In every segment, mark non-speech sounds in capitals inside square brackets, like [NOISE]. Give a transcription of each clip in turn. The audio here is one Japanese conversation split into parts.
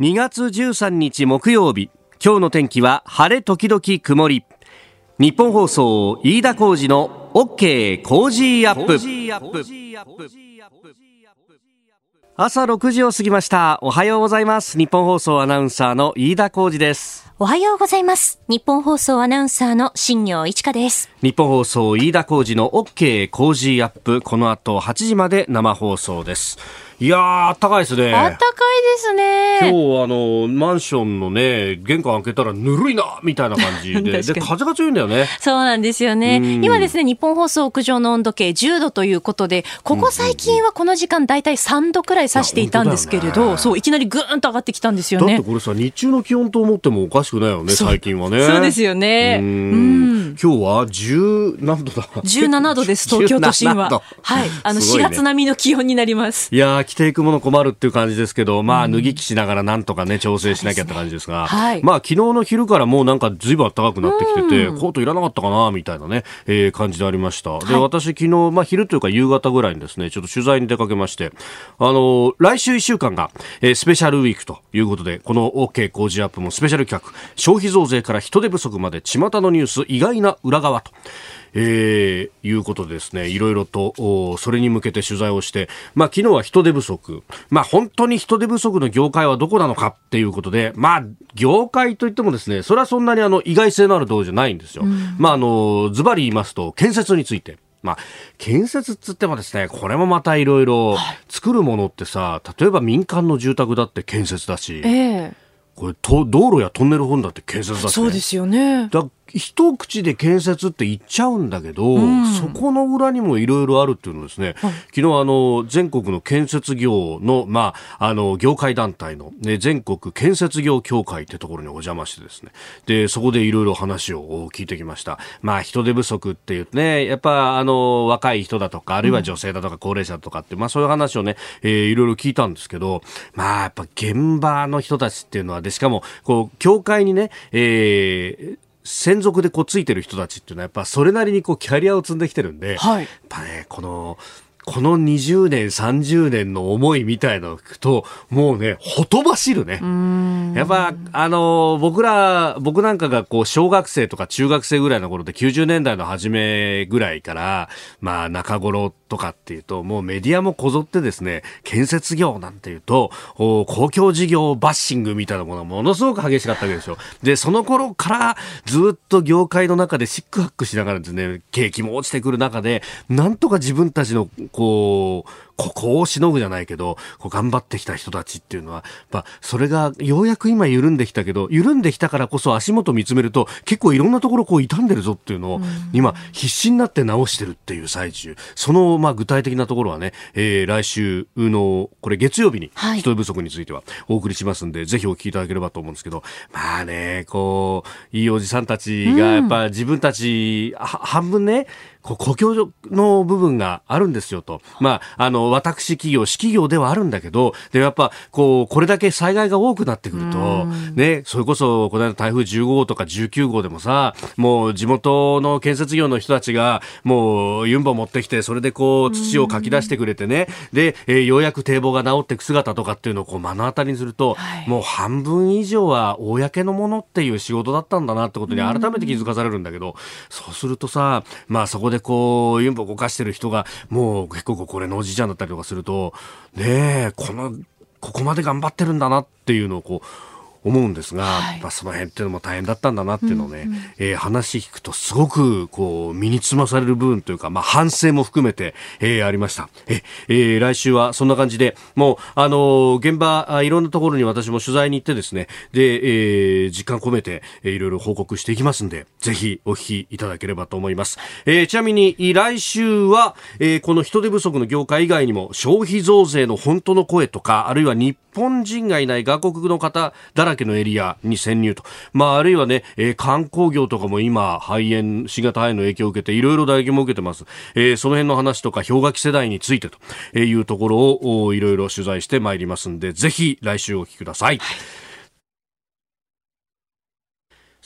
2月13日木曜日。今日の天気は晴れ時々曇り。ニッポン放送飯田浩司の OK コージーアップ。朝6時を過ぎました。おはようございます。ニッポン放送アナウンサーの飯田浩司ですおはようございますニッポン放送アナウンサーの新行市佳ですニッポン放送飯田浩司の OK コージーアップこの後8時まで生放送ですいやー、あったかいですね。あったかいですね。今日、あの、マンションのね、玄関開けたらぬるいな、みたいな感じで。[LAUGHS] で、風が強いんだよね。そうなんですよね。今ですね、日本放送屋上の温度計10度ということで、ここ最近はこの時間だいたい3度くらい指していたんですけれど、ね、そう、いきなりぐーんと上がってきたんですよね。だってこれさ、日中の気温と思ってもおかしくないよね、最近はね。そうですよね。うん。今日は10何度だ ?17 度です、[LAUGHS] 東京都心は。はい。あの、4月並みの気温になります。いや着ていくもの困るっていう感じですけど、まあ、脱ぎ着しながらなんとかね、調整しなきゃって感じですが、はい、まあ、昨日の昼からもうなんかずいぶん暖かくなってきてて、コートいらなかったかな、みたいなね、えー、感じでありました。で、私昨日、まあ、昼というか夕方ぐらいにですね、ちょっと取材に出かけまして、あの、来週1週間が、えー、スペシャルウィークということで、この OK 工事アップもスペシャル企画、消費増税から人手不足まで巷のニュース意外な裏側と。えー、いうことでですね、いろいろと、それに向けて取材をして、まあ昨日は人手不足。まあ本当に人手不足の業界はどこなのかっていうことで、まあ業界といってもですね、それはそんなにあの意外性のあるところじゃないんですよ。うん、まああの、ズバリ言いますと、建設について。まあ、建設っつってもですね、これもまたいろいろ作るものってさ、例えば民間の住宅だって建設だし、えーこれと道路やトンネル本だって建設だし、ね、そうですよね。だ一口で建設って言っちゃうんだけど、うん、そこの裏にもいろいろあるっていうのですね、はい、昨日あの全国の建設業のまああの業界団体の、ね、全国建設業協会ってところにお邪魔してですね。でそこでいろいろ話を聞いてきました。まあ人手不足っていうねやっぱあの若い人だとかあるいは女性だとか高齢者とかって、うん、まあそういう話をね、えー、いろいろ聞いたんですけどまあやっぱ現場の人たちっていうのはでしかもこう協会にね、えー専属でこうついてる人たちっていうのはやっぱそれなりにこうキャリアを積んできてるんで、はい、やっぱねこのこの20年、30年の思いみたいのを聞くと、もうね、ほとばしるね。やっぱ、あの、僕ら、僕なんかがこう、小学生とか中学生ぐらいの頃で90年代の初めぐらいから、まあ、中頃とかっていうと、もうメディアもこぞってですね、建設業なんていうと、公共事業バッシングみたいなものがものすごく激しかったわけでしょ。で、その頃からずっと業界の中でシックハックしながらですね、景気も落ちてくる中で、なんとか自分たちのこう、ここをしのぐじゃないけど、こう頑張ってきた人たちっていうのは、やっぱそれがようやく今緩んできたけど、緩んできたからこそ足元見つめると、結構いろんなところこう傷んでるぞっていうのを、今必死になって直してるっていう最中。そのまあ具体的なところはね、えー、来週の、これ月曜日に人手不足についてはお送りしますんで、はい、ぜひお聞きいただければと思うんですけど、まあね、こう、いいおじさんたちがやっぱ自分たち、半分ね、故郷の部分があるんですよと。まあ、あの、私企業、私企業ではあるんだけど、で、やっぱ、こう、これだけ災害が多くなってくると、ね、それこそ、この間台風15号とか19号でもさ、もう地元の建設業の人たちが、もう、ユンボ持ってきて、それでこう、土をかき出してくれてね、で、えー、ようやく堤防が治っていく姿とかっていうのをこう、目の当たりにすると、はい、もう半分以上は公のものっていう仕事だったんだなってことに改めて気づかされるんだけど、そうするとさ、まあそこででこう、ユンボ動かしてる人が、もう結構これのおじいちゃんだったりとかすると、ねえ、この、ここまで頑張ってるんだなっていうのをこう、思うんですが、はい、まあ、その辺っていうのも大変だったんだなっていうのをね、うんうん、えー、話聞くとすごくこう身につまされる部分というか、まあ、反省も含めて、えー、ありました。ええー、来週はそんな感じで、もう、あの現場いろんなところに私も取材に行ってですね、で、えー、時間込めて、えー、いろいろ報告していきますんで、ぜひお聞きいただければと思います。えー、ちなみに来週は、えー、この人手不足の業界以外にも消費増税の本当の声とか、あるいは日本人がいない外国の方だらけのエリアに潜入と、まあ、あるいはね、えー、観光業とかも今、肺炎、新型肺炎の影響を受けて、いろいろ打撃も受けてます。えー、その辺の話とか、氷河期世代についてというところをいろいろ取材してまいりますんで、ぜひ来週お聞きください。はい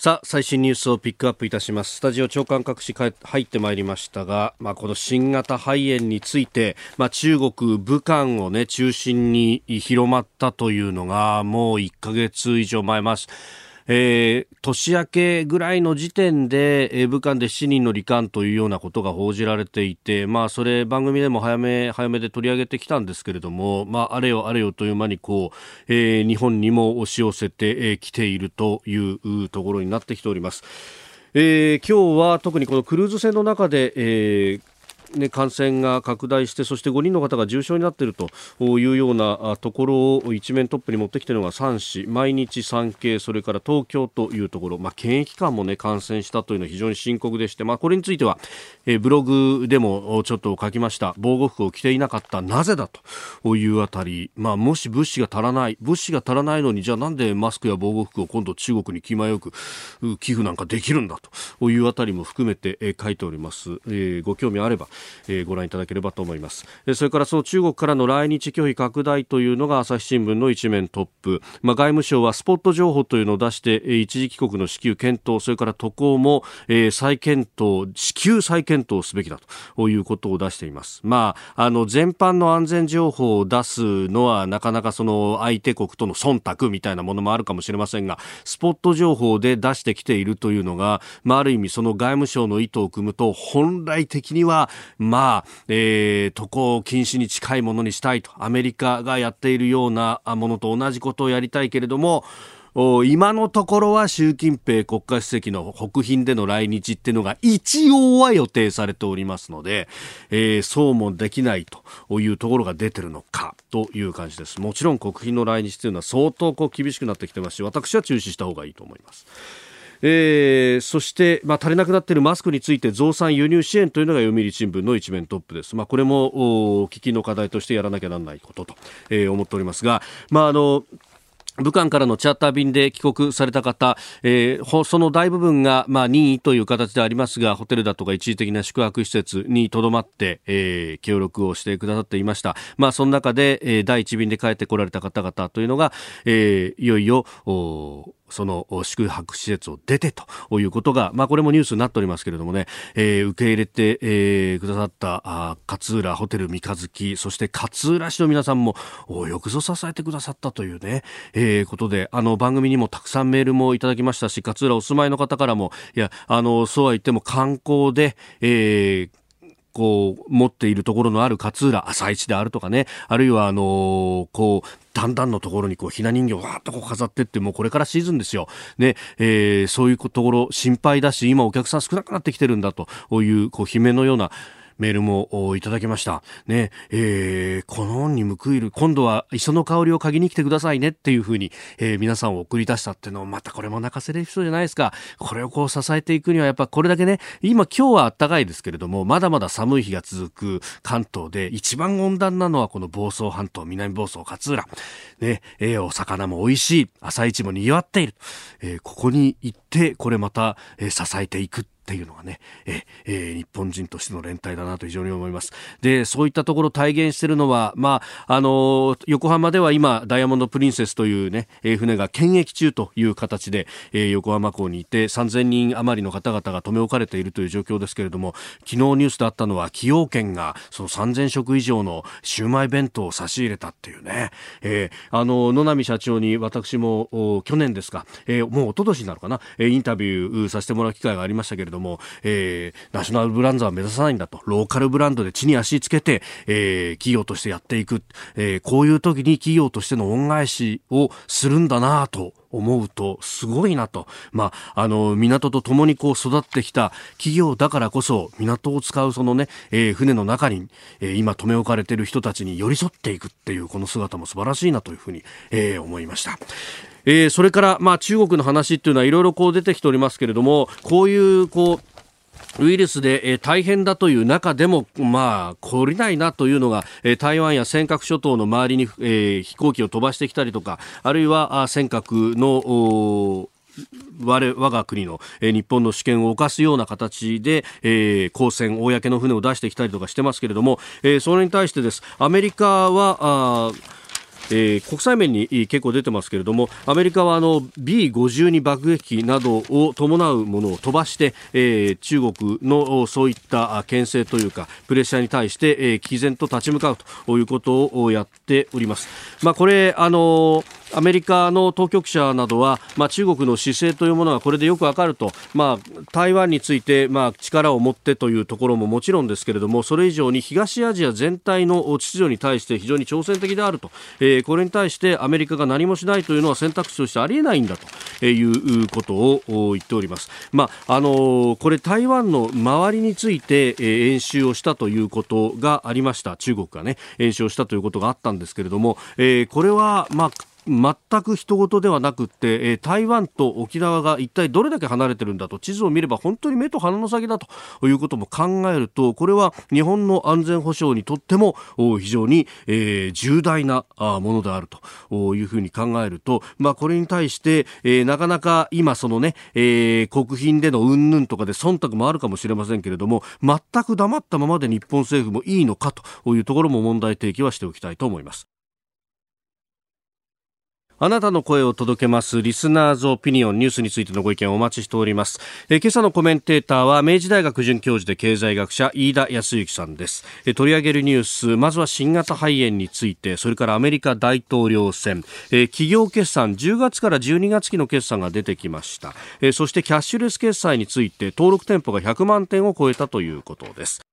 さあ最新ニュースをピックアップいたします。スタジオ長官隠し入ってまいりましたが、まあ、この新型肺炎について、まあ、中国武漢をね中心に広まったというのがもう1ヶ月以上前ます。えー、年明けぐらいの時点で、えー、武漢で7人の罹患というようなことが報じられていて、まあ、それ番組でも早め、早めで取り上げてきたんですけれども、まあ、あれよあれよという間にこう、えー、日本にも押し寄せてき、えー、ているというところになってきております。えー、今日は特にこのクルーズ船の中で、えーね、感染が拡大してそして5人の方が重症になっているというようなところを一面トップに持ってきているのが3市毎日産経それから東京というところ、まあ、検疫官も、ね、感染したというのは非常に深刻でして、まあ、これについては、え、ブログでもちょっと書きました。防護服を着ていなかったなぜだというあたり、まあ、もし物資が足らない物資が足らないのにじゃあなんでマスクや防護服を今度中国に気前よく寄付なんかできるんだというあたりも含めて、え、書いております、えー、ご興味あればえー、ご覧いただければと思います、えー、それからその中国からの来日拒否拡大というのが朝日新聞の一面トップ、まあ、外務省はスポット情報というのを出して、えー、一時帰国の支給検討それから渡航も、えー、再検討支給再検討すべきだということを出しています。まああの全般の安全情報を出すのはなかなかその相手国との忖度みたいなものもあるかもしれませんがスポット情報で出してきているというのが、まあ、ある意味その外務省の意図を組むと本来的にはまあ、えー、渡航禁止に近いものにしたいと、アメリカがやっているようなものと同じことをやりたいけれども、今のところは習近平国家主席の北賓での来日っていうのが一応は予定されておりますので、えー、そうもできないというところが出てるのかという感じです。もちろん国賓の来日というのは相当こう厳しくなってきてますし、私は中止した方がいいと思います。えー、そして、まあ、足りなくなっているマスクについて増産輸入支援というのが読売新聞の一面トップです、まあ、これもお危機の課題としてやらなきゃならないことと、えー、思っておりますが、まあ、あの武漢からのチャーター便で帰国された方、えー、その大部分が、まあ、任意という形でありますが、ホテルだとか一時的な宿泊施設にとどまって、えー、協力をしてくださっていました。まあ、その中で、えー、第一便で帰ってこられた方々というのが、えー、いよいよ、おその宿泊施設を出てということが、まあこれもニュースになっておりますけれどもね、えー、受け入れて、えー、くださったあ勝浦ホテル三日月、そして勝浦市の皆さんもよくぞ支えてくださったというね、えー、ことで、あの番組にもたくさんメールもいただきましたし、勝浦お住まいの方からも、いや、あの、そうは言っても観光で、えー、こう、持っているところのある勝浦朝市であるとかね、あるいはあのこう、段々のところにこうひな人形をわーっとこう飾ってってもうこれからシーズンですよ。ね、えー、そういうところ心配だし今お客さん少なくなってきてるんだというこう悲鳴のようなメールもいただきました。ね、えー、この恩に報いる、今度は磯の香りを嗅ぎに来てくださいねっていうふうに、えー、皆さんを送り出したっていうのを、またこれも泣かせる人じゃないですか。これをこう支えていくには、やっぱこれだけね、今今日は暖かいですけれども、まだまだ寒い日が続く関東で、一番温暖なのはこの房総半島、南房総勝浦。ね、えー、お魚も美味しい、朝市も賑わっている。えー、ここに行って、これまた、えー、支えていく。っていうのがね、ええ、日本人としての連帯だなと非常に思います。で、そういったところ体現しているのは、まあ、あの横浜では今、ダイヤモンドプリンセスというね、えー、船が検疫中という形で、えー、横浜港にいて3000人余りの方々が留め置かれているという状況ですけれども、昨日ニュースであったのは、崎陽軒がその3000食以上のシウマイ弁当を差し入れたっていうね、えー、あの、野波社長に私も去年ですか、えー、もう一昨年になるかな、インタビューさせてもらう機会がありましたけれども、ども、えー、ナショナルブランドは目指さないんだと、ローカルブランドで地に足つけて、えー、企業としてやっていく、えー、こういう時に企業としての恩返しをするんだなと思うとすごいなと、まあ、あの港とともにこう育ってきた企業だからこそ港を使うそのね、えー、船の中に、えー、今留め置かれている人たちに寄り添っていくっていうこの姿も素晴らしいなというふうに、えー、思いました。えー、それから、まあ、中国の話っていうのはいろいろこう出てきておりますけれどもこういうこうウイルスで、え、大変だという中でも、まあ、懲りないなというのが、え、台湾や尖閣諸島の周りに、え、飛行機を飛ばしてきたりとか、あるいは尖閣の我我が国の、え、日本の主権を犯すような形で、えー、公船、公の船を出してきたりとかしてますけれども、え、それに対してです、アメリカは、えー、国際面に結構出てますけれどもアメリカはあの B52 爆撃機などを伴うものを飛ばして、えー、中国のそういった牽制というかプレッシャーに対して、えー、毅然と立ち向かうということをやっております。まあ、これあのアメリカの当局者などは、まあ、中国の姿勢というものがこれでよくわかると、まあ、台湾について、まあ、力を持ってというところももちろんですけれどもそれ以上に東アジア全体の秩序に対して非常に挑戦的であると、えー、これに対してアメリカが何もしないというのは選択肢としてありえないんだということを言っております。まああのこれ台湾の周りについて、えー、演習をしたということがありました。中国がね演習をしたということがあったんですけれども、えー、これはまあ全く人事ではなくて、え、台湾と沖縄が一体どれだけ離れてるんだと地図を見れば本当に目と鼻の先だということも考えるとこれは日本の安全保障にとっても非常に、え、重大なものであるというふうに考えると、まあ、これに対して、え、なかなか今そのね、え、国賓での云々とかで忖度もあるかもしれませんけれども全く黙ったままで日本政府もいいのかというところも問題提起はしておきたいと思います。あなたの声を届けますリスナーズオピニオンニュースについてのご意見をお待ちしております。え今朝のコメンテーターは明治大学准教授で経済学者飯田康之さんですえ。取り上げるニュース、まずは新型肺炎について、それからアメリカ大統領選、え企業決算10月から12月期の決算が出てきました。えそしてキャッシュレス決済について登録店舗が100万店を超えたということです。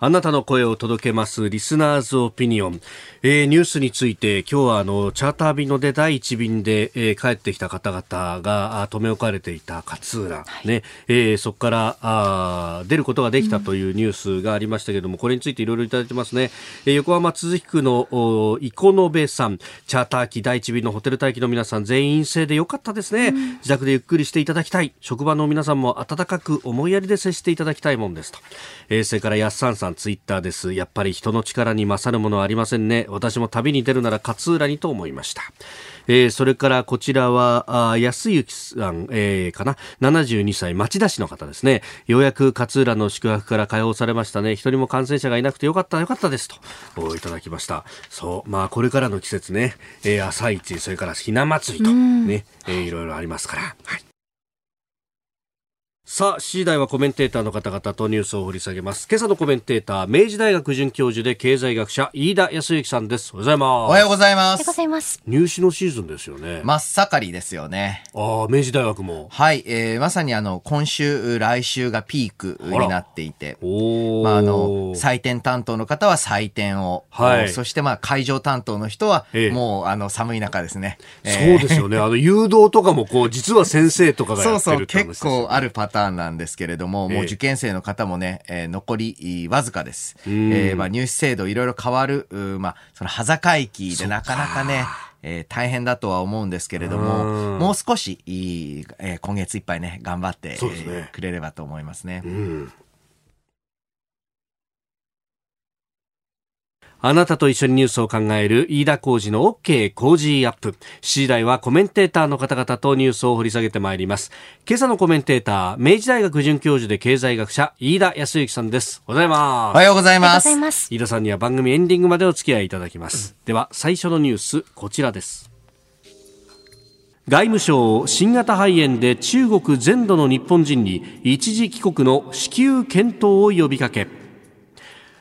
あなたの声を届けますリスナーズオピニオン、えー、ニュースについて今日はあのチャーター便ので第一便で、えー、帰ってきた方々が留め置かれていた勝浦、はい、ね。えー、そこからあ出ることができたというニュースがありましたけれども、うん、これについていろいろいただいてますね、えー、横浜都筑区の生延さん。チャーター機第一便のホテル待機の皆さん全員陰性でよかったですね、うん、自宅でゆっくりしていただきたい。職場の皆さんも温かく思いやりで接していただきたいもんですと、えー、それからやっさんさんツイッターです。やっぱり人の力に勝るものはありませんね。私も旅に出るなら勝浦にと思いました。えー、それからこちらは、あ安幸さん、えー、かな？72歳、町田市の方ですね。ようやく勝浦の宿泊から解放されましたね。一人も感染者がいなくてよかった、よかったですと、いただきました。そう、まあこれからの季節ね、えー、朝市、それからひな祭りとね、えー、いろいろありますから。はい。さあ、次第はコメンテーターの方々とニュースを掘り下げます。今朝のコメンテーター、明治大学准教授で経済学者、飯田康之さんです。おはようございます。おはようございます。おはようございます。入試のシーズンですよね。真っ盛りですよね。ああ、明治大学も。はい、えー、まさにあの、今週、来週がピークになっていて、おまあ、あの、採点担当の方は採点を、はい、そしてまあ、会場担当の人は、ええ、もう、あの、寒い中ですね。えー、そうですよね。あの、誘導とかも、こう、実は先生とかがやってるってそうそう、結構あるパターンなんですけれども、もう受験生の方もね、えー、残りわずかです。えー、まあ入試制度いろいろ変わる、まあ、その端境期でなかなかね、えー、大変だとは思うんですけれども、もう少し、えー、今月いっぱいね、頑張って、ね、えー、くれればと思いますね。うんあなたと一緒にニュースを考える飯田浩二の OK 工事アップ。7時台はコメンテーターの方々とニュースを掘り下げてまいります。今朝のコメンテーター、明治大学准教授で経済学者、飯田康之さんです。おはようございます。おはようございます。飯田さんには番組エンディングまでお付き合いいただきます。では、最初のニュース、こちらです。外務省新型肺炎で中国全土の日本人に一時帰国の支給検討を呼びかけ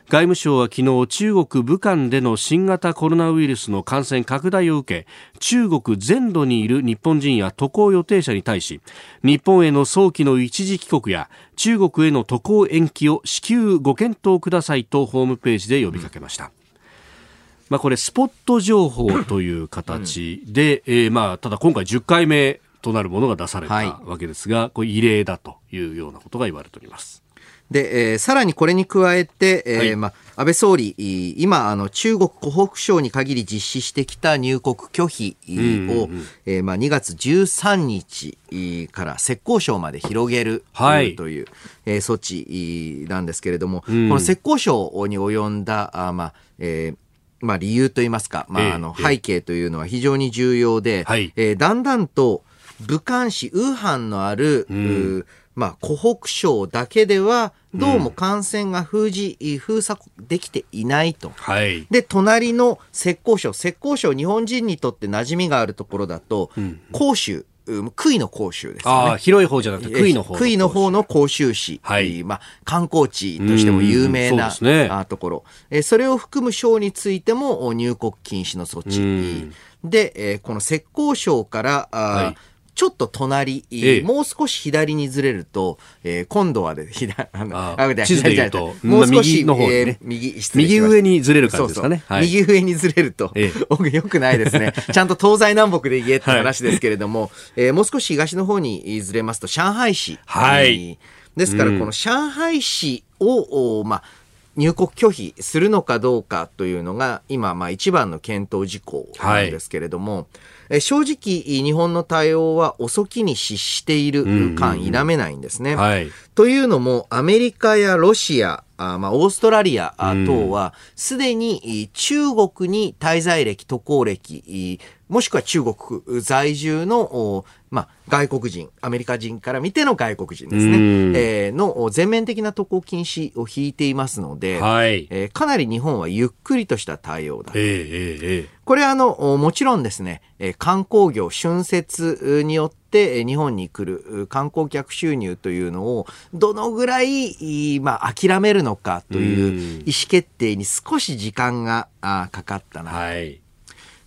外務省は昨日中国武漢での新型コロナウイルスの感染拡大を受け中国全土にいる日本人や渡航予定者に対し日本への早期の一時帰国や中国への渡航延期を至急ご検討くださいとホームページで呼びかけました。まあ、これスポット情報という形で、えー、まあただ今回10回目となるものが出されたわけですが、これ異例だというようなことが言われております。で、えー、さらにこれに加えて、えー、はい、まあ、安倍総理、今、あの、中国湖北省に限り実施してきた入国拒否を、うんうん、えー、まあ、2月13日から浙江省まで広げる、はい、という、えー、措置なんですけれども、うん、この浙江省に及んだ、あまあ、えーまあ、理由といいますか、まあ、あの背景というのは非常に重要で、はい、えー、だんだんと武漢市、ウーハンのある、うんまあ、湖北省だけでは、どうも感染が封じ、封鎖できていないと。はい。で、隣の浙江省、浙江省、日本人にとって馴染みがあるところだと、広州、うん杭の広州ですよね。ああ、広い方じゃなくて、杭の方。杭の方の甲州市、はい。まあ、観光地としても有名うんな、ね。あところ、えーそれを含む省についてもお入国禁止の措置、うん。で、えーこの浙江省からあー、はいちょっと隣、ええ。もう少し左にずれると、えー今度はで、左、あのあ地図で言うともう少し、右の方にねえー右、右上にずれる感じですかね。そうそう。はい。右上にずれると、ええ。僕よくないですね。[LAUGHS] ちゃんと東西南北で言えって話ですけれども、えーもう少し東の方にずれますと、上海市。はい。ですから、この上海市を、おまあ、入国拒否するのかどうかというのが、今、まあ、一番の検討事項なんですけれども、えー正直、日本の対応は遅きに失している感否めないんですね。はい。というのも、アメリカやロシア、あまあ、オーストラリアあ等は、すでにい中国に滞在歴、渡航歴、いもしくは中国在住の、おまあ、外国人、アメリカ人から見ての外国人ですね、うんえーのお全面的な渡航禁止を引いていますので、はい。えーかなり日本はゆっくりとした対応だ。えええええこれはあの、おもちろんですね、えー観光業春節によってえー日本に来るう観光客収入というのをどのぐらい、いまあ、諦めるのかといううん意思決定に少し時間があかかったえな。はい。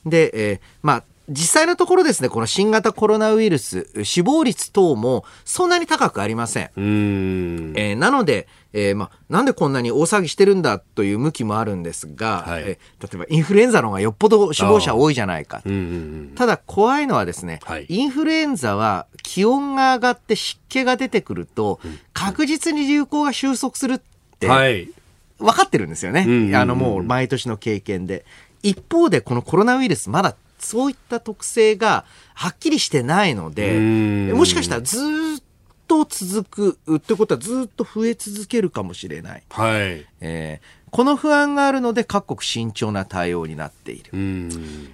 で、えーまあ、実際のところですね、この新型コロナウイルス、死亡率等もそんなに高くありません。ん。えーなので、えーまあ、なんでこんなに大騒ぎしてるんだという向きもあるんですが、はいえー例えばインフルエンザの方がよっぽど死亡者多いじゃないか。うんうんうん。ただ怖いのはですね、はいインフルエンザは気温が上がって湿気が出てくると、確実に流行が収束するってはい。分かってるんですよね。うんうんうんあのもう毎年の経験で。一方でこのコロナウイルスまだそういった特性がはっきりしてないので、うんもしかしたらずーっと続くってことはずーっと増え続けるかもしれない。はい。えーこの不安があるので各国慎重な対応になっている。うん。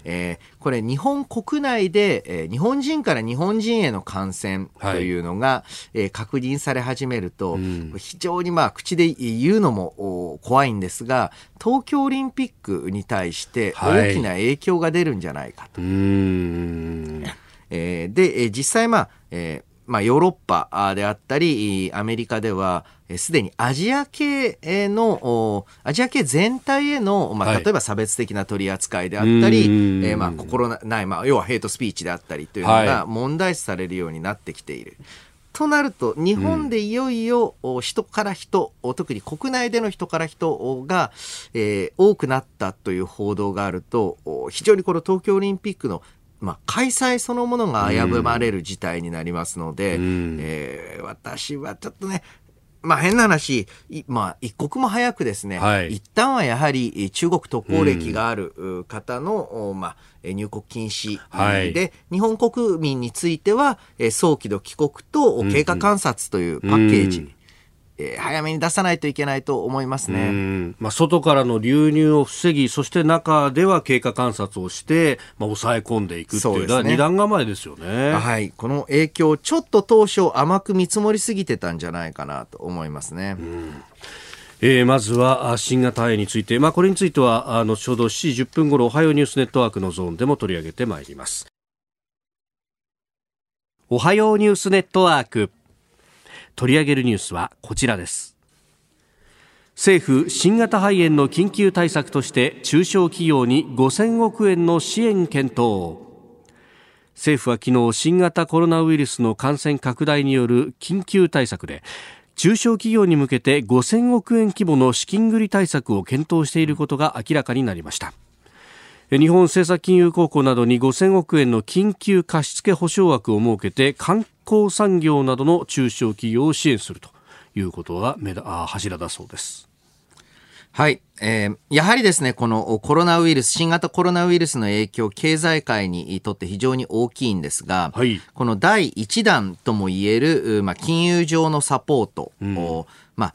えーこれ日本国内で、えー日本人から日本人への感染というのが、えー確認され始めると、ん非常にまあ口で言うのもお怖いんですが東京オリンピックに対してはい大きな影響が出るんじゃないかと。うーん。えーで、えー実際まあ、えーまあ、ヨーロッパであったり、アメリカでは、えーすでにアジア系への、おアジア系全体への、まあ、はい。例えば差別的な取り扱いであったり、うんえーまあ、心ない、まあ、要はヘイトスピーチであったりというのはが問題視されるようになってきている。となると、日本でいよいよ、お人から人、お特に国内での人から人が、えー多くなったという報道があると、お非常にこの東京オリンピックのまあ、開催そのものが危ぶまれる事態になりますので、うん。えー私はちょっとね、まあ変な話、いまあ一刻も早くですね、はい。一旦はやはりえー中国渡航歴があるう方の、おまあ、えー入国禁止はい。で、日本国民については、えー早期の帰国とお経過観察というパッケージ、うんえー早めに出さないといけないと思いますうね。んまあ、外からの流入を防ぎ、そして中では経過観察をして、まあ、抑え込んでいくっていう、二段構えですよね。はい。この影響、ちょっと当初甘く見積もりすぎてたんじゃないかなと思いますね。えーまずはあ新型肺炎について、まあ、これについてはあ後ほど7時10分ごろおはようニュースネットワークのゾーンでも取り上げてまいりますおはようニュースネットワーク取り上げるニュースはこちらです。政府新型肺炎の緊急対策として中小企業に5000億円の支援検討。政府は昨日新型コロナウイルスの感染拡大による緊急対策で中小企業に向けて5000億円規模の資金繰り対策を検討していることが明らかになりました。日本政策金融公庫などに5000億円の緊急貸付保証枠を設けて観光産業などの中小企業を支援するということが目だあ柱だそうですはい。えーやはりですね、このコロナウイルス、新型コロナウイルスの影響、経済界にとって非常に大きいんですが、はいこの第1弾とも言える、うまあ、金融上のサポート、おまあ、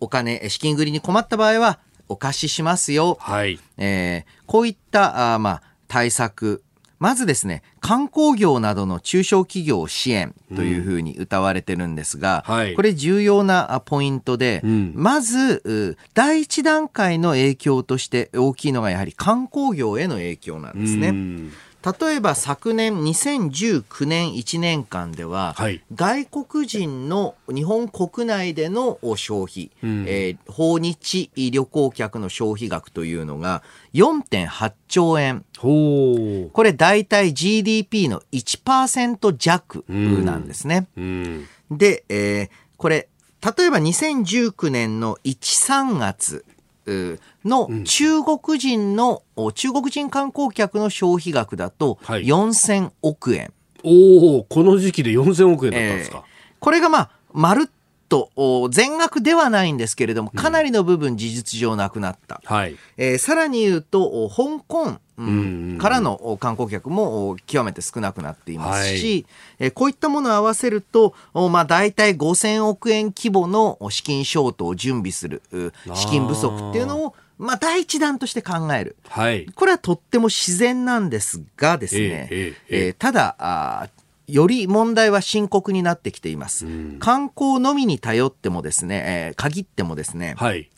お金、資金繰りに困った場合は、お貸ししますよ。はいえーこういった、あーまあ、対策、ままずですね、観光業などの中小企業を支援というふうに謳われてるんですが、うん。はい。これ重要なポイントで、ん。まず、う第一段階の影響として大きいのがやはり観光業への影響なんですね。うん例えば昨年2019年1年間では、はい外国人の日本国内での消費、んえー訪日旅行客の消費額というのが4.8兆円。これ大体 GDP の1%弱なんですね。うん。で、えーこれ、例えば2019年の1、3月うの中国人の、お中国人観光客の消費額だとはい4000億円。おお、この時期で4000億円だったんですか？これがまあ、まるっとお全額ではないんですけれども、かなりの部分事実上なくなった。はい。えーさらに言うと、お香港、うんうんうんからのお観光客もお極めて少なくなっていますし、えーこういったものを合わせると、おまあ、大体5000億円規模のお資金ショートを準備するう資金不足っていうのを、まあ、第一弾として考える。はい。これはとっても自然なんですがですね、えええただあーより問題は深刻になってきています。観光のみに頼ってもですね、えー限ってもですね、はい。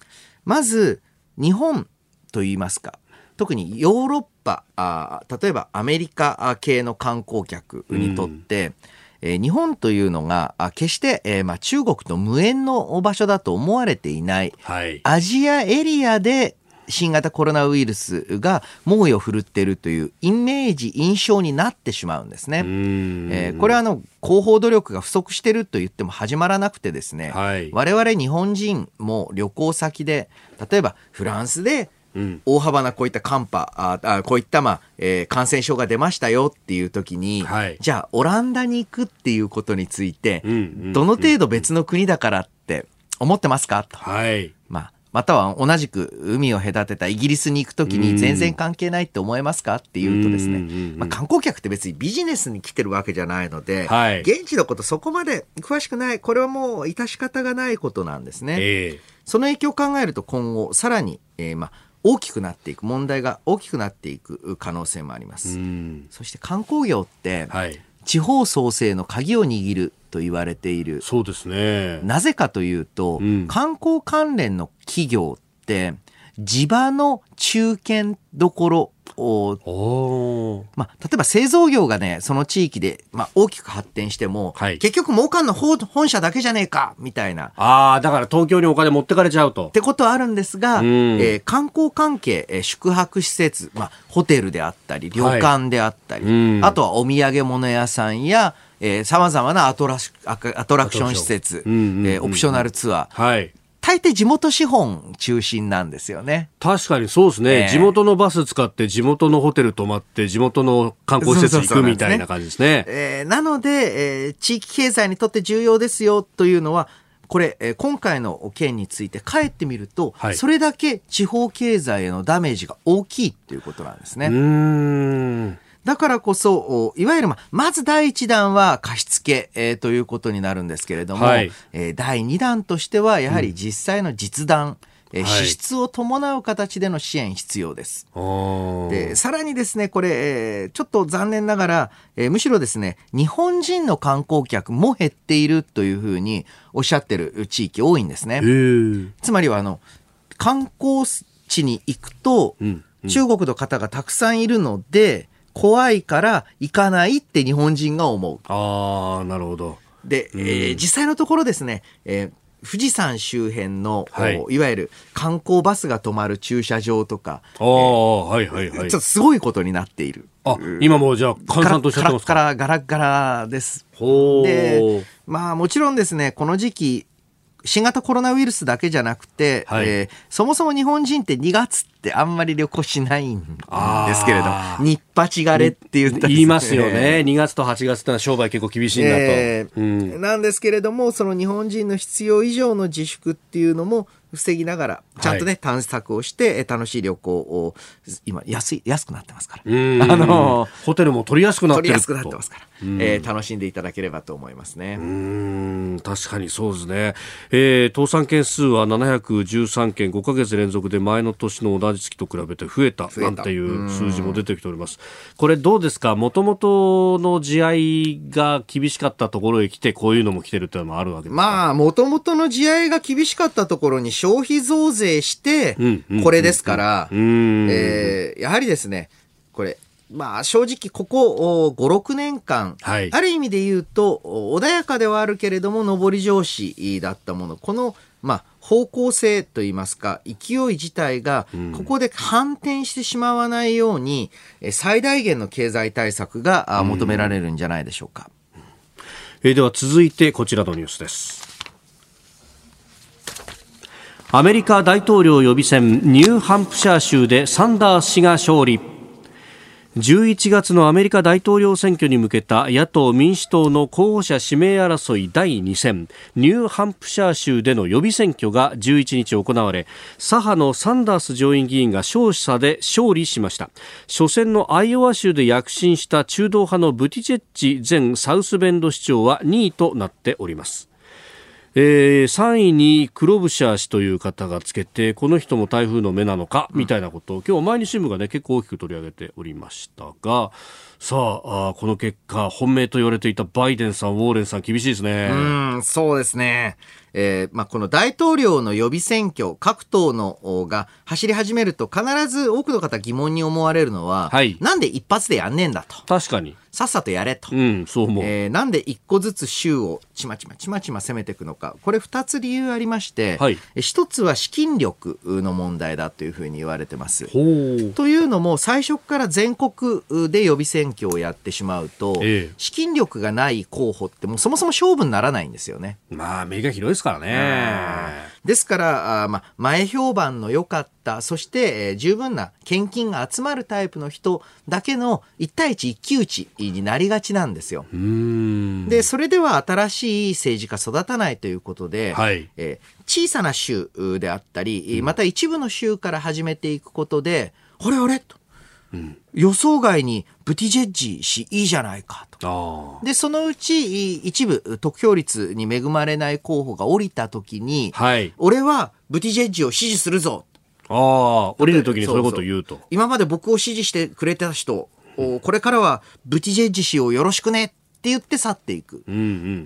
まず日本といいますか、特にヨーロッパ、あー例えばアメリカ系の観光客にとって、えー日本というのがあ決して、えーまあ、中国と無縁の場所だと思われていない、はい。アジアエリアで新型コロナウイルスが猛威を振るっているというイメージ、印象になってしまうんですね。うんえーこれはあの広報努力が不足していると言っても始まらなくてですね、はい我々日本人も旅行先で例えばフランスでうん大幅なこういった寒波ああこういった、まあえー感染症が出ましたよっていう時に、はいじゃあオランダに行くっていうことについて、うんうんどの程度別の国だからって思ってますか？と。はい。まあ、または同じく海を隔てたイギリスに行くときに全然関係ないって思えますかっていうとですねまあ、観光客って別にビジネスに来てるわけじゃないので、はい現地のことそこまで詳しくない、これはもう致し方がないことなんですね。ええその影響を考えると今後さらに、えーまあ、大きくなっていく、問題が大きくなっていく可能性もありまうす。ん。そして観光業って、はい。地方創生の鍵を握ると言われているそうですね。なぜかというと、うん観光関連の企業って、地場の中堅どころを、まあ、例えば製造業がね、その地域で、まあ、大きく発展しても、はい。結局儲かんの本本社だけじゃねえか、みたいな。ああ、だから東京にお金持ってかれちゃうと。っ。てことはあるんですが、うん。えー観光関係、えー宿泊施設、まあ、ホテルであったり、旅館であったり、うん。あとはお土産物屋さんや、えー、様々なアトラシアトラクション施設、うんうんうんうん。えーオプショナルツアー、はい。大抵地元資本中心なんですよね。確かにそうですね、ええ地元のバス使って地元のホテル泊まって地元の観光施設行くみたいな感じですね。えーなので、えー地域経済にとって重要ですよというのは、これ、えー今回の件について帰ってみると、はいそれだけ地方経済へのダメージが大きいということなんですね。うーん。だからこそ、おいわゆるま、まず第一弾は貸付、えーということになるんですけれども、はい。えー第二弾としては、やはり実際の実弾、えーはい。支出を伴う形での支援必要です。あー。で、さらにですね、これ、えーちょっと残念ながら、えーむしろですね、日本人の観光客も減っているというふうにおっしゃってる地域多いんですね。つまりは、あの、観光地に行くと、うん。中国の方がたくさんいるので、怖いから行かないって日本人が思う。ああ、なるほど。で、えー実際のところですね、えー富士山周辺の、はいおいわゆる観光バスが止まる駐車場とか、ああ、はいはいはいちょっ。とすごいことになっている。あ、今もうじゃあ、閑散としちゃってますか？ガラッガラです。ほーで、まあもちろんですね、この時期、新型コロナウイルスだけじゃなくて、はいえーそもそも日本人って2月ってあんまり旅行しないんですけれどあ、ー。日八がれって言ったりする。言いますよね。[LAUGHS] 2月と8月ってのは商売結構厳しいんだと。えーうん。なんですけれども、その日本人の必要以上の自粛っていうのも防ぎながら、ちゃんとね、探索をして、えー楽しい旅行を、今、安い、安くなってますから。うん。[LAUGHS] あのホテルも取りやすくなってる取りやすくなってますから、えー楽しんでいただければと思いますね。うーん。確かにそうですね、えー倒産件数は713件。5ヶ月連続で前の年の同じじ月と比べて増えたなんていう数字も出てきております。これどうですか？もともとの地合いが厳しかったところへ来てこういうのも来てるっていうのもあるわけですまあ、もともとの地合いが厳しかったところに消費増税して、これですから、えー、やはりですね、これ、まあ正直ここ5、6年間、はい、ある意味で言うと穏やかではあるけれども上り調子だったもの、このまあ方向性といいますか勢い自体がここで反転してしまわないように、うん、最大限の経済対策が求められるんじゃないでしょうか。うん、えー、では続いてこちらのニュースです。アメリカ大統領予備選ニューハンプシャー州でサンダース氏が勝利。11月のアメリカ大統領選挙に向けた野党・民主党の候補者指名争い第2戦ニューハンプシャー州での予備選挙が11日行われ左派のサンダース上院議員が勝者で勝利しました。初戦のアイオワ州で躍進した中道派のブティチェッジ前サウスベンド市長は2位となっております。えー、3位に黒ブシャー氏という方がつけてこの人も台風の目なのかみたいなことを今日毎日新聞がね結構大きく取り上げておりましたがさああこの結果本命と言われていたバイデンさんウォーレンさん厳しいですね。うんそうですねえーまあ、この大統領の予備選挙、各党のが走り始めると、必ず多くの方疑問に思われるのは、はい、なんで一発でやんねえんだと。確かに。さっさとやれと。うん、そう思う。えー、なんで一個ずつ州をちまちまちまちま攻めていくのか。これ二つ理由ありまして、はい、一つは資金力の問題だというふうに言われてます。というのも、最初から全国で予備選挙をやってしまうと、ええ、資金力がない候補ってもうそもそも勝負にならないんですよね。まあ、目が広いですからね。ですから、あまあ、前評判の良かった、そして、えー、十分な献金が集まるタイプの人だけの1対1一騎打ちになりがちなんですよ。で、それでは新しい政治家育たないということで、はい、えー、小さな州であったり、また一部の州から始めていくことで、あれあれと。うん、予想外にブティジェッジ氏いいじゃないかと。で、そのうち一部得票率に恵まれない候補が降りた時に、はい、俺はブティジェッジを支持するぞ。ああ、降りる時にそう。いうこと言うと。今まで僕を支持してくれた人、これからはブティジェッジ氏をよろしくねって言って去っていく。って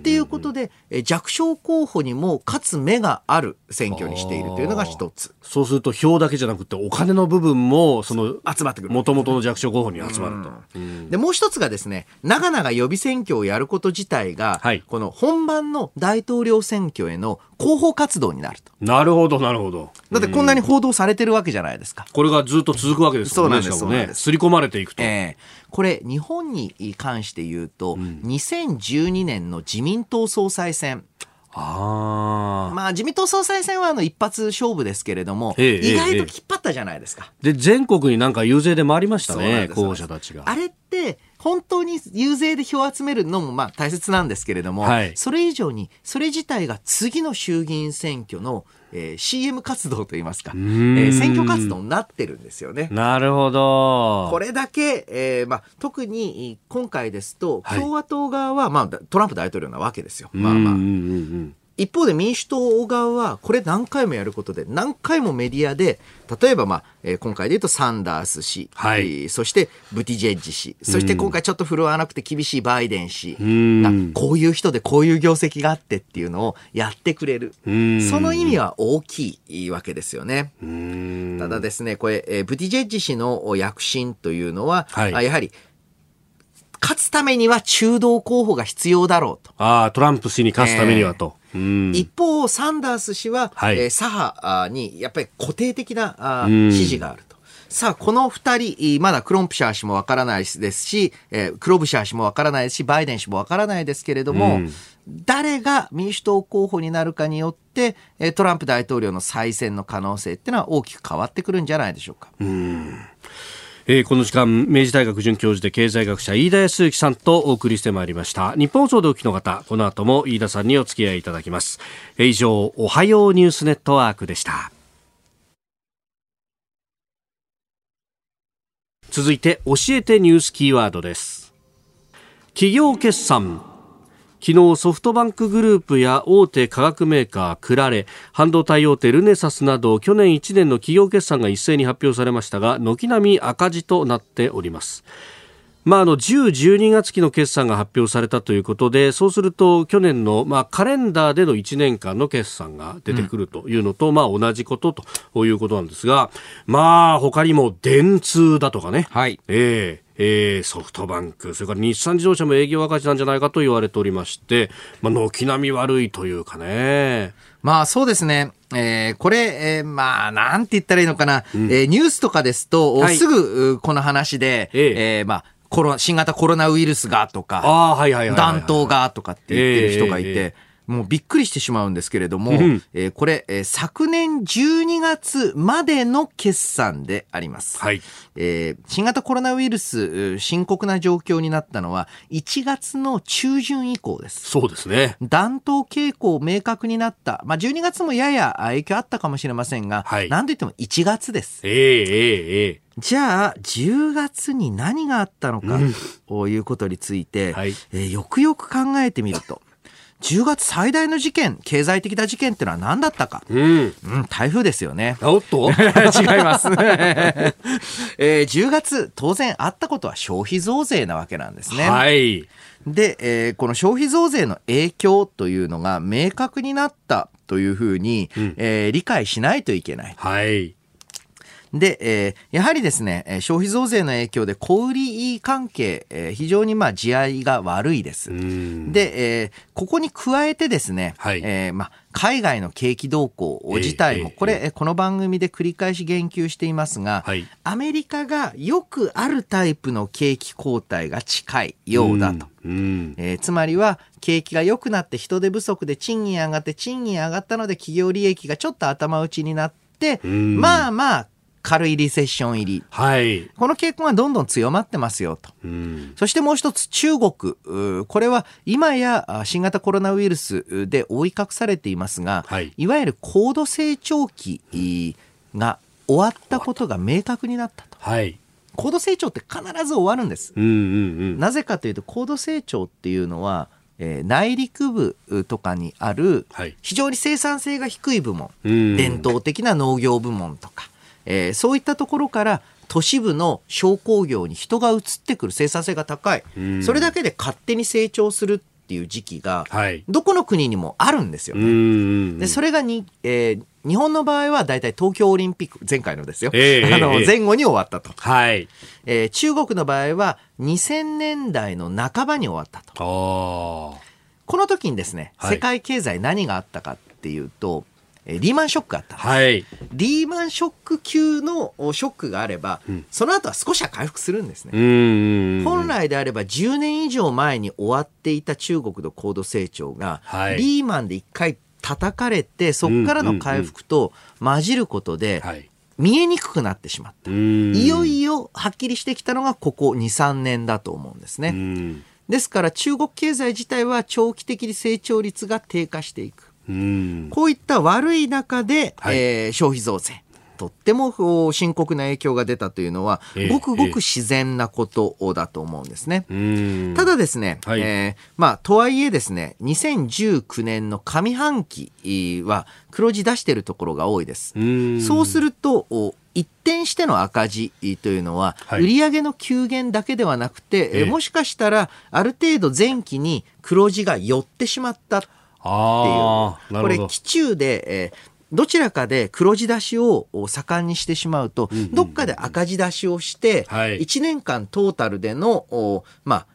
いうことで、弱小候補にも勝つ目がある選挙にしているというのが一つ。そうすると票だけじゃなくてお金の部分もその集まってくる。もともとの弱小候補に集まると。で、もう一つがですね、長々予備選挙をやること自体が、はい、この本番の大統領選挙への広報活動になると。なるほど、なるほど。だってこんなに報道されてるわけじゃないですか。これがずっと続くわけですからね。そうなんです。ね、すり込まれていくと。えーこれ日本に関して言うと、うん、2012年の自民党総裁選。あまあ自民党総裁選はあの一発勝負ですけれども、ええ、意外と引っ張ったじゃないですか。で全国になんか遊説で回りましたね候補者たちが。あれって本当に遊説で票を集めるのもまあ大切なんですけれども、はい、それ以上にそれ自体が次の衆議院選挙のえー、CM 活動といいますか、えー、選挙活動になってるんですよね。なるほど。これだけ、えーまあ、特に今回ですと、共和党側は、まあ、トランプ大統領なわけですよ。まあまあ。一方で民主党側はこれ何回もやることで何回もメディアで例えば、まあえー、今回で言うとサンダース氏、はい、そしてブティジェッジ氏そして今回ちょっと振るわなくて厳しいバイデン氏。がこういう人でこういう業績があってっていうのをやってくれる。その意味は大きいわけですよね。ただですねこれ、えー、ブティジェッジ氏の躍進というのは、はい、やはり勝つためには中道候補が必要だろうと。ああ、トランプ氏に勝つためにはと。えー、一方、サンダース氏は、はい、えー、左派にやっぱり固定的なあ支持があると。さあ、この二人、まだクロンプシャー氏もわからないですし、えー、クロブシャー氏もわからないですし、バイデン氏もわからないですけれども、誰が民主党候補になるかによって、トランプ大統領の再選の可能性っていうのは大きく変わってくるんじゃないでしょうか。うんえー、この時間明治大学准教授で経済学者飯田康之さんとお送りしてまいりました。日本放送でお聞きの方この後も飯田さんにお付き合いいただきます、えー、以上おはようニュースネットワークでした。続いて教えてニュースキーワードです。企業決算昨日ソフトバンクグループや大手化学メーカークラレ半導体大手ルネサスなど去年1年の企業決算が一斉に発表されましたが軒並み赤字となっております。まあ、あの10、12月期の決算が発表されたということで、そうすると去年の、まあ、カレンダーでの1年間の決算が出てくるというのと、うん、まあ、同じことということなんですが、まあ、他にも電通だとかね、はい、えーえー、ソフトバンク、それから日産自動車も営業赤字なんじゃないかと言われておりまして、まあ、軒並み悪いというかね。まあそうですね。えー、これ、えー、まあ、なんて言ったらいいのかな。うん、えー、ニュースとかですと、はい、すぐ、この話で、えー、えー、まあ、コロ新型コロナウイルスがとか、暖冬がとかって言ってる人がいて、もうびっくりしてしまうんですけれども、うん、えー、これ、えー、昨年12月までの決算であります。はい。えー、新型コロナウイルス、深刻な状況になったのは1月の中旬以降です。そうですね。暖冬傾向明確になった。まあ、12月もやや影響あったかもしれませんが、はい、なんと言っても1月です。ええええじゃあ、10月に何があったのか、ということについて、はい、えー、よくよく考えてみると、10月最大の事件、経済的な事件ってのは何だったか。うん。うん、台風ですよね。おっと [LAUGHS] 違います。[LAUGHS] えー、10月、当然あったことは消費増税なわけなんですね。はい。で、えー、この消費増税の影響というのが明確になったというふうに、うん、えー、理解しないといけない。はい。で、えー、やはりですね、消費増税の影響で小売関係、えー、非常にまあ地合いが悪いです。で、えー、ここに加えてですね、はい、えー、まあ海外の景気動向自体も、これ、この番組で繰り返し言及していますが、はい、アメリカがよくあるタイプの景気後退が近いようだと。えー、つまりは、景気が良くなって人手不足で賃金上がって賃金上がったので企業利益がちょっと頭打ちになって、まあまあ軽いリセッション入り。はい。この傾向がどんどん強まってますよと。うん、そしてもう一つ中国。これは今や新型コロナウイルスで覆い隠されていますが、はい、いわゆる高度成長期が終わったことが明確になったと。はい。高度成長って必ず終わるんです。うんうんうん、なぜかというと高度成長っていうのは、えー、内陸部とかにある非常に生産性が低い部門、はい、伝統的な農業部門とか、えー、そういったところから都市部の商工業に人が移ってくる生産性が高い、それだけで勝手に成長するっていう時期が、どこの国にもあるんですよね。でそれがに、えー、日本の場合は大体東京オリンピック、前回のですよ。えー、あの、前後に終わったと。はい。えー、中国の場合は2000年代の半ばに終わったと。この時にですね、世界経済何があったかっていうと、えリーマンショックがあった。はい、リーマンショック級のショックがあれば、うん、その後は少しは回復するんですね。本来であれば10年以上前に終わっていた中国の高度成長が、はい、リーマンで一回叩かれてそこからの回復と混じることで、見えにくくなってしまった。いよいよはっきりしてきたのがここ2、3年だと思うんですね。ですから中国経済自体は長期的に成長率が低下していく。こういった悪い中で、はい、えー、消費増税。とっても深刻な影響が出たというのは、ごくごく自然なことだと思うんですね。ただですね、はい、えー、まあ、とはいえですね、2019年の上半期は黒字出しているところが多いです。そうすると、一転しての赤字というのは、売上の急減だけではなくて、え。もしかしたらある程度前期に黒字が寄ってしまったっていう。これ、期中で、えー、どちらかで黒字出しを盛んにしてしまうと、どっかで赤字出しをして、1年間トータルでの、まあ、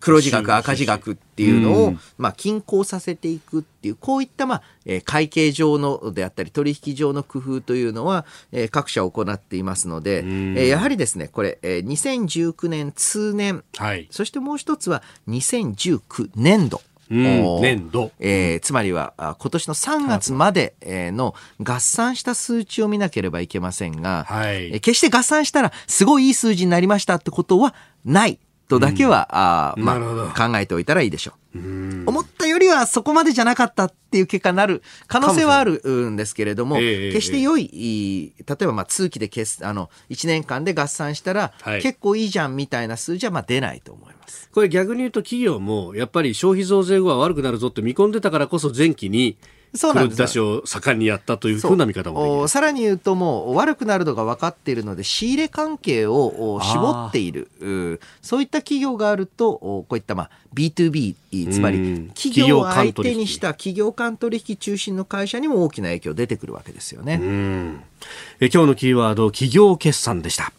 黒字額、赤字額っていうのを、まあ、均衡させていくっていう、こういった、まあ、え会計上のであったり、取引上の工夫というのは、え各社行っていますので、えやはりですね、これ、え2019年通年、はい、そしてもう一つは2019年度。年度、えー、つまりは今年の3月までの合算した数値を見なければいけませんが、はい、決して合算したらすごいいい数字になりましたってことはないとだけは、うん、あまあ、考えておいたらいいでしょう。思ったよりはそこまでじゃなかったっていう結果になる可能性はあるんですけれども、ええ決して良い、例えばまあ通期で決あの1年間で合算したら、はい。結構いいじゃんみたいな数字はまあ出ないと思います。これ逆に言うと企業もやっぱり消費増税後は悪くなるぞって見込んでたからこそ前期に黒字出しを盛んにやったというふうな見方もさらに言うともう悪くなるのが分かっているので仕入れ関係をお絞っている。うそういった企業があるとおこういったまあ B2B つまうん。り企業を相手にした企業間取引中心の会社にも大きな影響出てくるわけですよね。うん。え今日のキーワード企業決算でした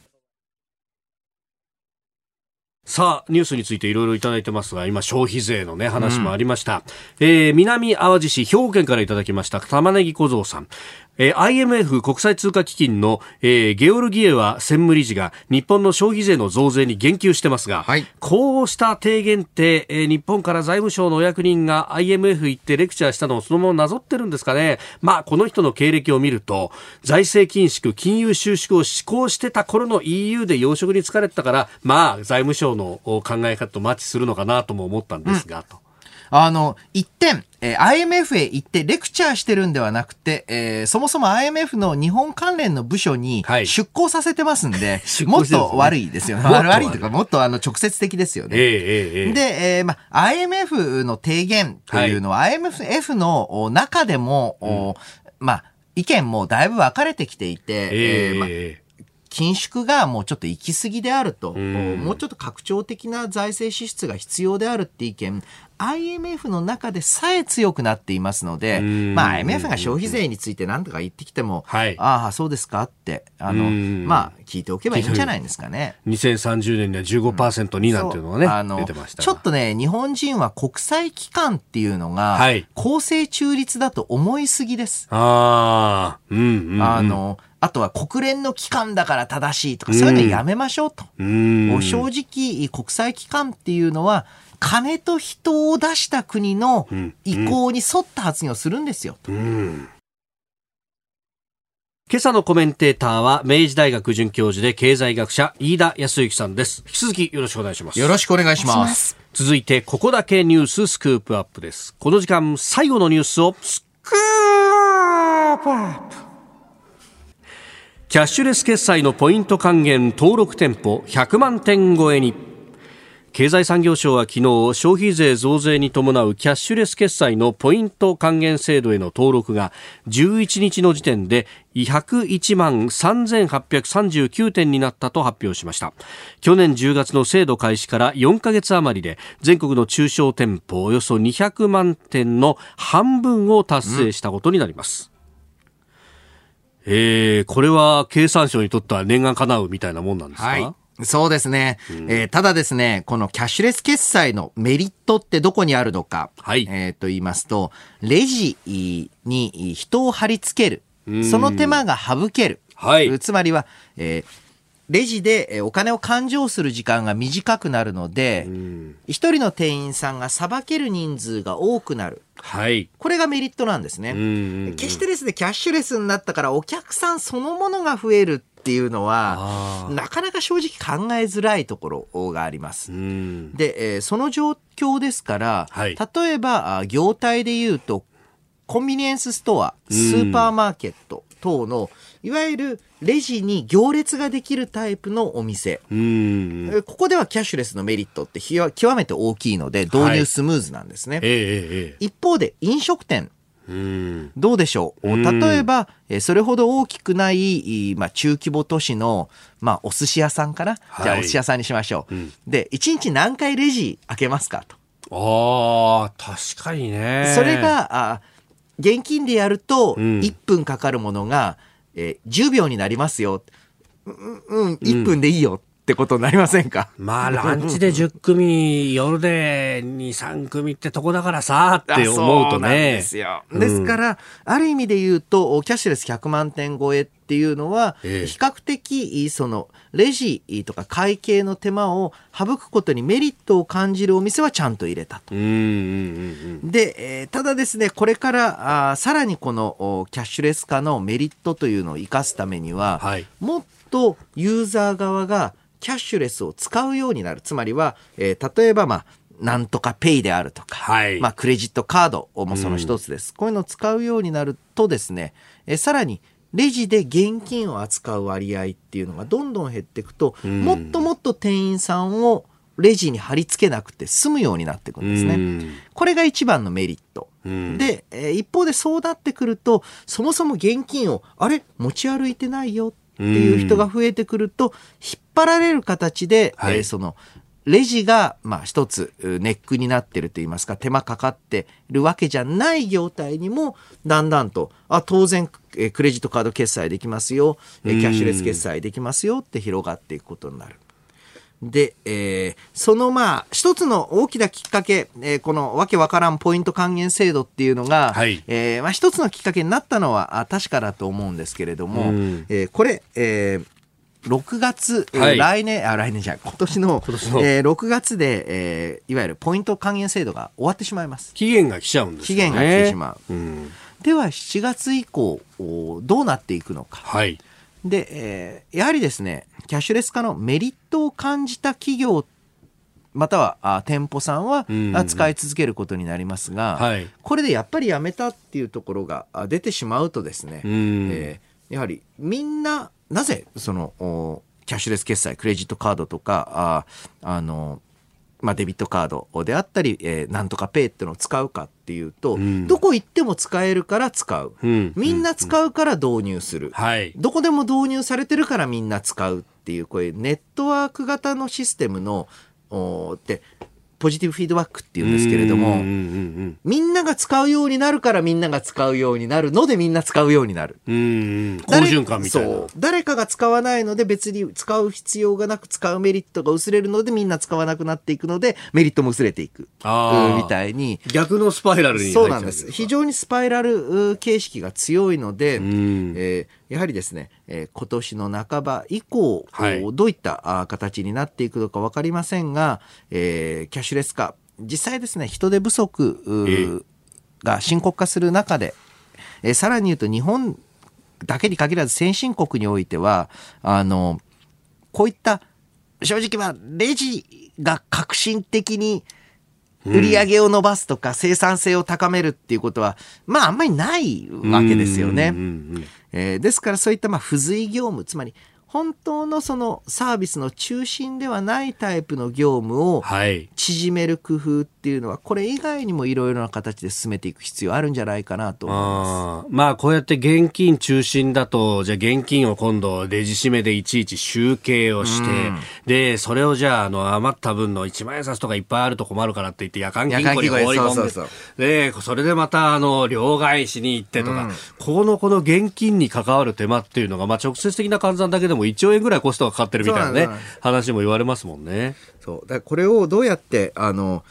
さあ、ニュースについていろいろいただいてますが、今、消費税のね、話もありました。えー南淡路市、兵庫県からいただきました、玉ねぎ小僧さん。えー IMF 国際通貨基金の、えーゲオルギエワ専務理事が日本の消費税の増税に言及してますが、はいこうした提言って、えー日本から財務省のお役人が IMF 行ってレクチャーしたのをそのままなぞってるんですかね。まあ、この人の経歴を見ると、財政緊縮、金融収縮を施行してた頃の EU で養殖に疲れてたから、まあ、財務省のお考え方とマッチするのかなとも思ったんですが、と。あの、一点、えー IMF へ行ってレクチャーしてるんではなくて、えーそもそも IMF の日本関連の部署にはい。出向させてますんで、[LAUGHS] 出もっと悪いですよね。もっと悪い。というか、もっとあの直接的ですよね。えで、えーまあ、IMF の提言というのは、IMF のお中でも、おまあ、意見もだいぶ分かれてきていて、ええーま緊縮がもうちょっと行き過ぎであると、ん。もうちょっと拡張的な財政支出が必要であるって意見、IMF の中でさえ強くなっていますので、ん。まあ IMF が消費税について何とか言ってきても、はい。ああ、そうですかって、あの、うん。まあ聞いておけばいいんじゃないですかね。2030年には15%になんていうのがね、そう。あの出てましたが。ちょっとね、日本人は国際機関っていうのが、はい。公正中立だと思いすぎです。ああ、うん、うんうん。あの、あとは国連の機関だから正しいとか、そういうのやめましょうと。うん、正直、国際機関っていうのは、金と人を出した国のん意向に沿った発言をするんですよ。うん今朝のコメンテーターは明治大学准教授で経済学者飯田康之さんです。引き続きよろしくお願いします。よろしくお願いします。続いてここだけニューススクープアップです。この時間最後のニュースをスクープアップ。キャッシュレス決済のポイント還元登録店舗100万店超えに。経済産業省は昨日消費税増税に伴うキャッシュレス決済のポイント還元制度への登録が11日の時点で101万3839点になったと発表しました。去年10月の制度開始から4ヶ月余りで全国の中小店舗およそ200万店の半分を達成したことになります、えー、これは経産省にとっては念願叶うみたいなもんなんですか、はい。そうですね、えーただですね、このキャッシュレス決済のメリットってどこにあるのか、はいえーと言いますと、レジに人を貼り付ける。その手間が省ける。はいつまりは、えーレジでえーお金を勘定する時間が短くなるので、一人の店員さんがさばける人数が多くなる。はいこれがメリットなんですね。ん決してですね、キャッシュレスになったからお客さんそのものが増えるっていうのは、なかなか正直考えづらいところがあります。うん。で、えーその状況ですから、はい。例えば、あ業態で言うと、コンビニエンスストア、スーパーマーケット等の、いわゆるレジに行列ができるタイプのお店。ここではキャッシュレスのメリットって極めて大きいので、導入スムーズなんですね。ええええ一方で飲食店、うんどうでしょう？うん。例えば、えーそれほど大きくない、いまあ、中規模都市の、まあ、お寿司屋さんかな、はい。じゃあお寿司屋さんにしましょう。ん。で、1日何回レジ開けますかと。ああ確かにね。それが、あ現金でやると、うん。1分かかるものが、えー10秒になりますよ。うん、うん、1分でいいよってことになりませんか、まあランチで10組 [LAUGHS] 夜で23組ってとこだからさって思うとね。ですよ。ですから、ある意味で言うと、キャッシュレス100万点超えっていうのは、ええ。比較的、その、レジとか会計の手間を省くことにメリットを感じるお店はちゃんと入れたと。うんうんうん。で、えーただですね、これから、あーさらにこのおキャッシュレス化のメリットというのを生かすためには、はい。もっとユーザー側がキャッシュレスを使うようになる。つまりは、えー例えば、まあ、なんとかペイであるとか、はいまあ、クレジットカードもその一つです。こういうのを使うようになるとですね、えさらに、レジで現金を扱う割合っていうのがどんどん減っていくと、んもっともっと店員さんをレジに貼り付けなくて済むようになっていくんですね。うんこれが一番のメリット。うんで、えー一方でそうなってくると、そもそも現金を、あれ？持ち歩いてないよっていう人が増えてくると、引っ張られる形で、はいえーその、レジが、まあ一つ、うネックになってると言いますか、手間かかってるわけじゃない業態にも、だんだんと、あ、当然、えークレジットカード決済できますよ、えーキャッシュレス決済できますよって広がっていくことになる。で、えーそのまあ、一つの大きなきっかけ、えーこのわけわからんポイント還元制度っていうのが、はいえーまあ一つのきっかけになったのはあ確かだと思うんですけれども、うんえーこれ、えー6月、えーはい来年、あ、来年じゃ今年の、今年のえー6月で、えーいわゆるポイント還元制度が終わってしまいます。期限が来ちゃうんですよね。期限が来てしまう。うんでは、7月以降、おどうなっていくのか。はい。で、えーやはりですね、キャッシュレス化のメリットを感じた企業、またはあ店舗さんは、うんあ使い続けることになりますが、はい。これでやっぱりやめたっていうところがあ出てしまうとですね、うん。えーやはりみんな、なぜそのおキャッシュレス決済、クレジットカードとか、ああの、まあ、デビットカードであったり、えーなんとかペイってのを使うかっていうと、うんどこ行っても使えるから使う。うんみんな使うから導入する。はい。どこでも導入されてるからみんな使うっていう、こういうネットワーク型のシステムの、おーって、ポジティブフィードバックっていうんですけれどもみんなが使うようになるからみんなが使うようになるのでみんな使うようになる。うん。うん。好誰循環みたいなそう。。誰かが使わないので別に使う必要がなく使うメリットが薄れるのでみんな使わなくなっていくのでメリットも薄れていく。あみたいに。逆のスパイラルにそうなんです。非常にスパイラルう形式が強いので、んえーやはりですね、えー今年の半ば以降、はい。どういった形になっていくのか分かりませんが、えーキャッシュレス化、実際ですね、人手不足が深刻化する中で、えーさらに言うと日本だけに限らず先進国においては、あの、こういった、正直はレジが革新的に売り上げを伸ばすとか生産性を高めるっていうことは、まああんまりないわけですよね。うんうんうんえーですからそういったまあ付随業務、つまり本当のそのサービスの中心ではないタイプの業務をはい。縮める工夫っていうのは、これ以外にもいろいろな形で進めていく必要あるんじゃないかなと思います。まあこうやって現金中心だとじゃあ現金を今度レジ締めでいちいち集計をして、でそれをじゃああの余った分の一万円札とかいっぱいあると困るからって言って夜間金庫に放り込んでそれでまたあの両替しに行ってとか、このこの現金に関わる手間っていうのが、まあ、直接的な換算だけでも1兆円ぐらいコストがかかってるみたいなね話も言われますもんね。そう。だこれをどうやって、あの、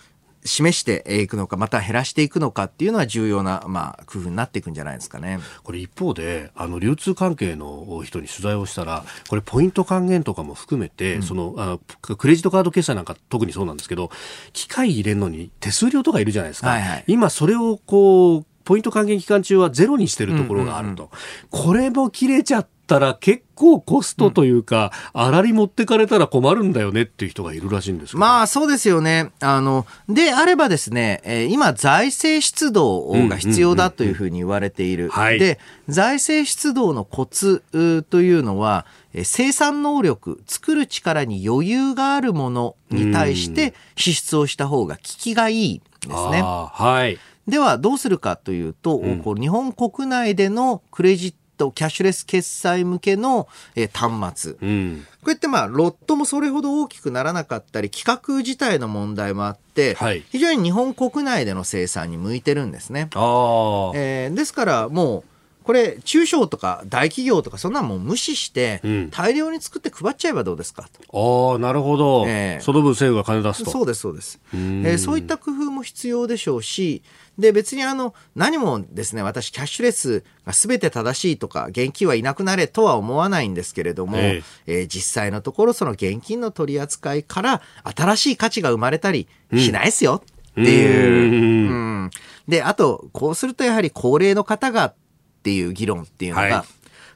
示していくのか、また減らしていくのかっていうのは重要な、まあ、工夫になっていくんじゃないですかね。これ一方であの流通関係の人に取材をしたらこれポイント還元とかも含めて、そのあのクレジットカード決済なんか特にそうなんですけど機械入れるのに手数料とかいるじゃないですか、はいはい。今それをこうポイント還元期間中はゼロにしてるところがあると、これも切れちゃったら結構コストというか、あらり持ってかれたら困るんだよねっていう人がいるらしいんですまあそうですよね。あの、であればですね、えー今財政出動が必要だというふうに言われている。はいで、財政出動のコツうというのは、えー生産能力、作る力に余裕があるものに対して支出をした方が効きがいいですね。はい。ではどうするかというと、こう日本国内でのクレジット、キャッシュレス決済向けの、えー端末。うん。こうやってまあ、ロットもそれほど大きくならなかったり、規格自体の問題もあって、はい非常に日本国内での生産に向いてるんですね。ああ。えーですからもう、これ、中小とか大企業とかそんなんもう無視してうん、大量に作って配っちゃえばどうですかと。ああ、なるほど、ええその分政府が金出すと。そうです、そうです。えんーそういった工夫も必要でしょうし、で、別にあの、何もですね、私、キャッシュレスが全て正しいとか、現金はいなくなれとは思わないんですけれども、ええ。ー実際のところ、その現金の取り扱いから、新しい価値が生まれたりしないですよっていう。うん。うん。で、あと、こうするとやはり高齢の方がっていう議論っていうのが、はい。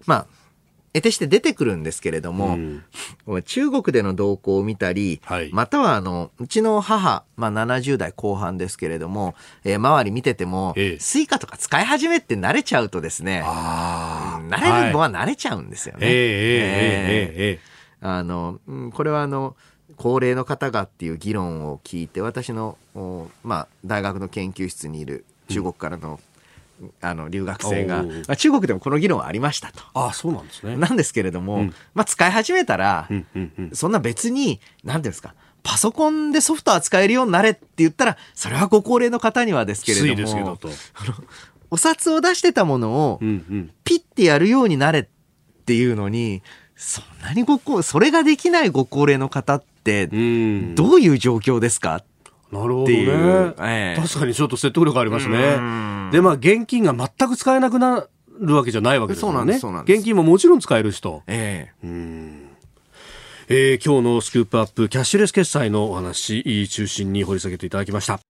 まあ、得てして出てくるんですけれども、うん、中国での動向を見たり、はい、またはあの、うちの母、まあ、70代後半ですけれども、えー、周り見てても、ええ、スイカとか使い始めって慣れちゃうとですね、慣れるのは慣れちゃうんですよね。ええええええ。あの、これはあの、高齢の方がっていう議論を聞いて、私の、まあ、大学の研究室にいる中国からの、うんあの、留学生が、まあ、中国でもこの議論はありましたと。ああ、そうなんですね。なんですけれども、うんまあ、使い始めたら、うんうんうんそんな別に、なんていうんですか、パソコンでソフト扱えるようになれって言ったら、それはご高齢の方にはですけれどつも。お札を出してたものを。ピッてやるようになれっていうのに、そんなにご高、それができないご高齢の方って、うん。どういう状況ですかなるほどね。ええ確かにちょっと説得力ありますうねん。で、まあ、現金が全く使えなくなるわけじゃないわけですよね。現金ももちろん使える人。えええー今日のスクープアップ、キャッシュレス決済のお話、中心に掘り下げていただきました。